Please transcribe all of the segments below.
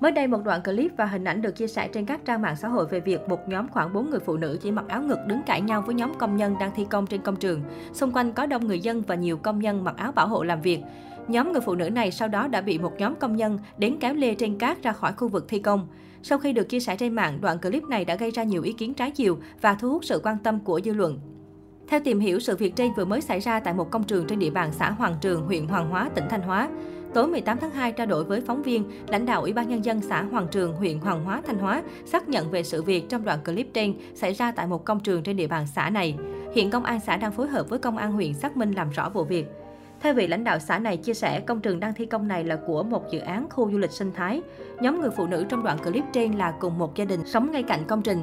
Mới đây, một đoạn clip và hình ảnh được chia sẻ trên các trang mạng xã hội về việc một nhóm khoảng 4 người phụ nữ chỉ mặc áo ngực đứng cãi nhau với nhóm công nhân đang thi công trên công trường. Xung quanh có đông người dân và nhiều công nhân mặc áo bảo hộ làm việc. Nhóm người phụ nữ này sau đó đã bị một nhóm công nhân đến kéo lê trên cát ra khỏi khu vực thi công. Sau khi được chia sẻ trên mạng, đoạn clip này đã gây ra nhiều ý kiến trái chiều và thu hút sự quan tâm của dư luận. Theo tìm hiểu, sự việc trên vừa mới xảy ra tại một công trường trên địa bàn xã Hoàng Trường, huyện Hoàng Hóa, tỉnh Thanh Hóa. Tối 18 tháng 2, trao đổi với phóng viên, lãnh đạo Ủy ban Nhân dân xã Hoàng Trường, huyện Hoàng Hóa, Thanh Hóa xác nhận về sự việc trong đoạn clip trên xảy ra tại một công trường trên địa bàn xã này. Hiện công an xã đang phối hợp với công an huyện xác minh làm rõ vụ việc. Theo vị lãnh đạo xã này chia sẻ, công trường đang thi công này là của một dự án khu du lịch sinh thái. Nhóm người phụ nữ trong đoạn clip trên là cùng một gia đình sống ngay cạnh công trình.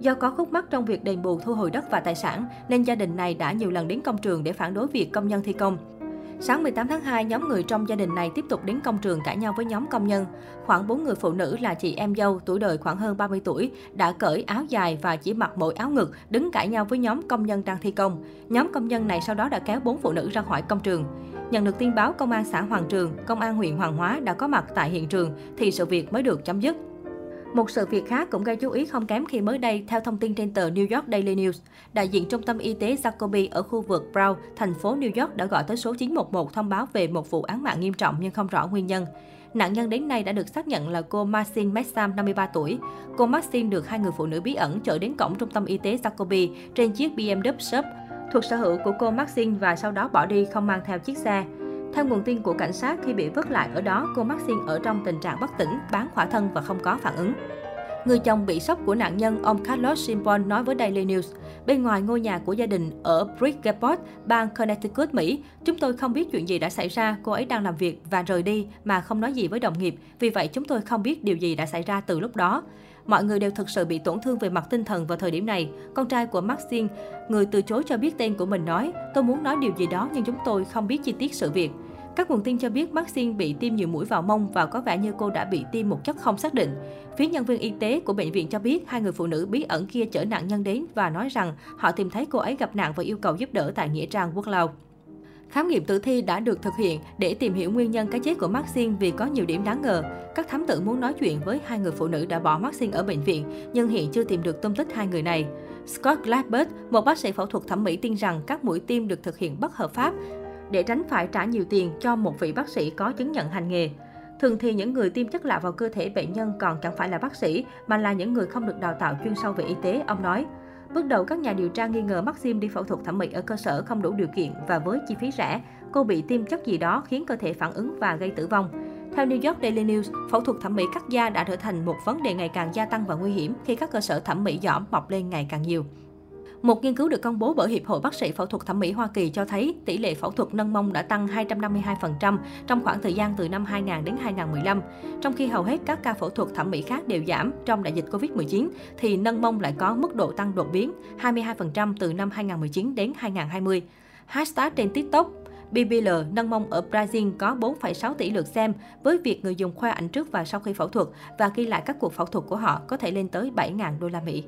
Do có khúc mắc trong việc đền bù thu hồi đất và tài sản, nên gia đình này đã nhiều lần đến công trường để phản đối việc công nhân thi công. Sáng 18 tháng 2, nhóm người trong gia đình này tiếp tục đến công trường cãi nhau với nhóm công nhân. Khoảng 4 người phụ nữ là chị em dâu, tuổi đời khoảng hơn 30 tuổi, đã cởi áo dài và chỉ mặc mỗi áo ngực, đứng cãi nhau với nhóm công nhân đang thi công. Nhóm công nhân này sau đó đã kéo 4 phụ nữ ra khỏi công trường. Nhận được tin báo, Công an xã Hoàng Trường, Công an huyện Hoàng Hóa đã có mặt tại hiện trường thì sự việc mới được chấm dứt. Một sự việc khác cũng gây chú ý không kém khi mới đây, theo thông tin trên tờ New York Daily News, đại diện trung tâm y tế Jacoby ở khu vực Brown, thành phố New York đã gọi tới số 911 thông báo về một vụ án mạng nghiêm trọng nhưng không rõ nguyên nhân. Nạn nhân đến nay đã được xác nhận là cô Maxine Messam, 53 tuổi. Cô Maxine được hai người phụ nữ bí ẩn chở đến cổng trung tâm y tế Jacoby trên chiếc BMW Sub thuộc sở hữu của cô Maxine và sau đó bỏ đi không mang theo chiếc xe. Theo nguồn tin của cảnh sát, khi bị vứt lại ở đó, cô Maxine ở trong tình trạng bất tỉnh, bán khỏa thân và không có phản ứng. Người chồng bị sốc của nạn nhân, ông Carlos Simpson nói với Daily News, bên ngoài ngôi nhà của gia đình ở Bridgeport, bang Connecticut, Mỹ, chúng tôi không biết chuyện gì đã xảy ra, cô ấy đang làm việc và rời đi mà không nói gì với đồng nghiệp, vì vậy chúng tôi không biết điều gì đã xảy ra từ lúc đó. Mọi người đều thực sự bị tổn thương về mặt tinh thần vào thời điểm này. Con trai của Maxine, người từ chối cho biết tên của mình nói, tôi muốn nói điều gì đó nhưng chúng tôi không biết chi tiết sự việc. Các nguồn tin cho biết Maxine bị tiêm nhiều mũi vào mông và có vẻ như cô đã bị tiêm một chất không xác định. Phía nhân viên y tế của bệnh viện cho biết hai người phụ nữ bí ẩn kia chở nạn nhân đến và nói rằng họ tìm thấy cô ấy gặp nạn và yêu cầu giúp đỡ tại Nghĩa Trang Quốc Lao. Khám nghiệm tử thi đã được thực hiện để tìm hiểu nguyên nhân cái chết của Maxine vì có nhiều điểm đáng ngờ. Các thám tử muốn nói chuyện với hai người phụ nữ đã bỏ Maxine ở bệnh viện, nhưng hiện chưa tìm được tung tích hai người này. Scott Gladbert, một bác sĩ phẫu thuật thẩm mỹ tin rằng các mũi tiêm được thực hiện bất hợp pháp để tránh phải trả nhiều tiền cho một vị bác sĩ có chứng nhận hành nghề. Thường thì những người tiêm chất lạ vào cơ thể bệnh nhân còn chẳng phải là bác sĩ, mà là những người không được đào tạo chuyên sâu về y tế, ông nói. Bước đầu, các nhà điều tra nghi ngờ Maxim đi phẫu thuật thẩm mỹ ở cơ sở không đủ điều kiện và với chi phí rẻ, cô bị tiêm chất gì đó khiến cơ thể phản ứng và gây tử vong. Theo New York Daily News, phẫu thuật thẩm mỹ cắt da đã trở thành một vấn đề ngày càng gia tăng và nguy hiểm khi các cơ sở thẩm mỹ giỏm mọc lên ngày càng nhiều. Một nghiên cứu được công bố bởi Hiệp hội Bác sĩ Phẫu thuật Thẩm mỹ Hoa Kỳ cho thấy tỷ lệ phẫu thuật nâng mông đã tăng 252% trong khoảng thời gian từ năm 2000 đến 2015. Trong khi hầu hết các ca phẫu thuật thẩm mỹ khác đều giảm trong đại dịch Covid-19, thì nâng mông lại có mức độ tăng đột biến 22% từ năm 2019 đến 2020. Hashtag trên TikTok BBL nâng mông ở Brazil có 4,6 tỷ lượt xem với việc người dùng khoe ảnh trước và sau khi phẫu thuật và ghi lại các cuộc phẫu thuật của họ có thể lên tới 7.000 đô la Mỹ.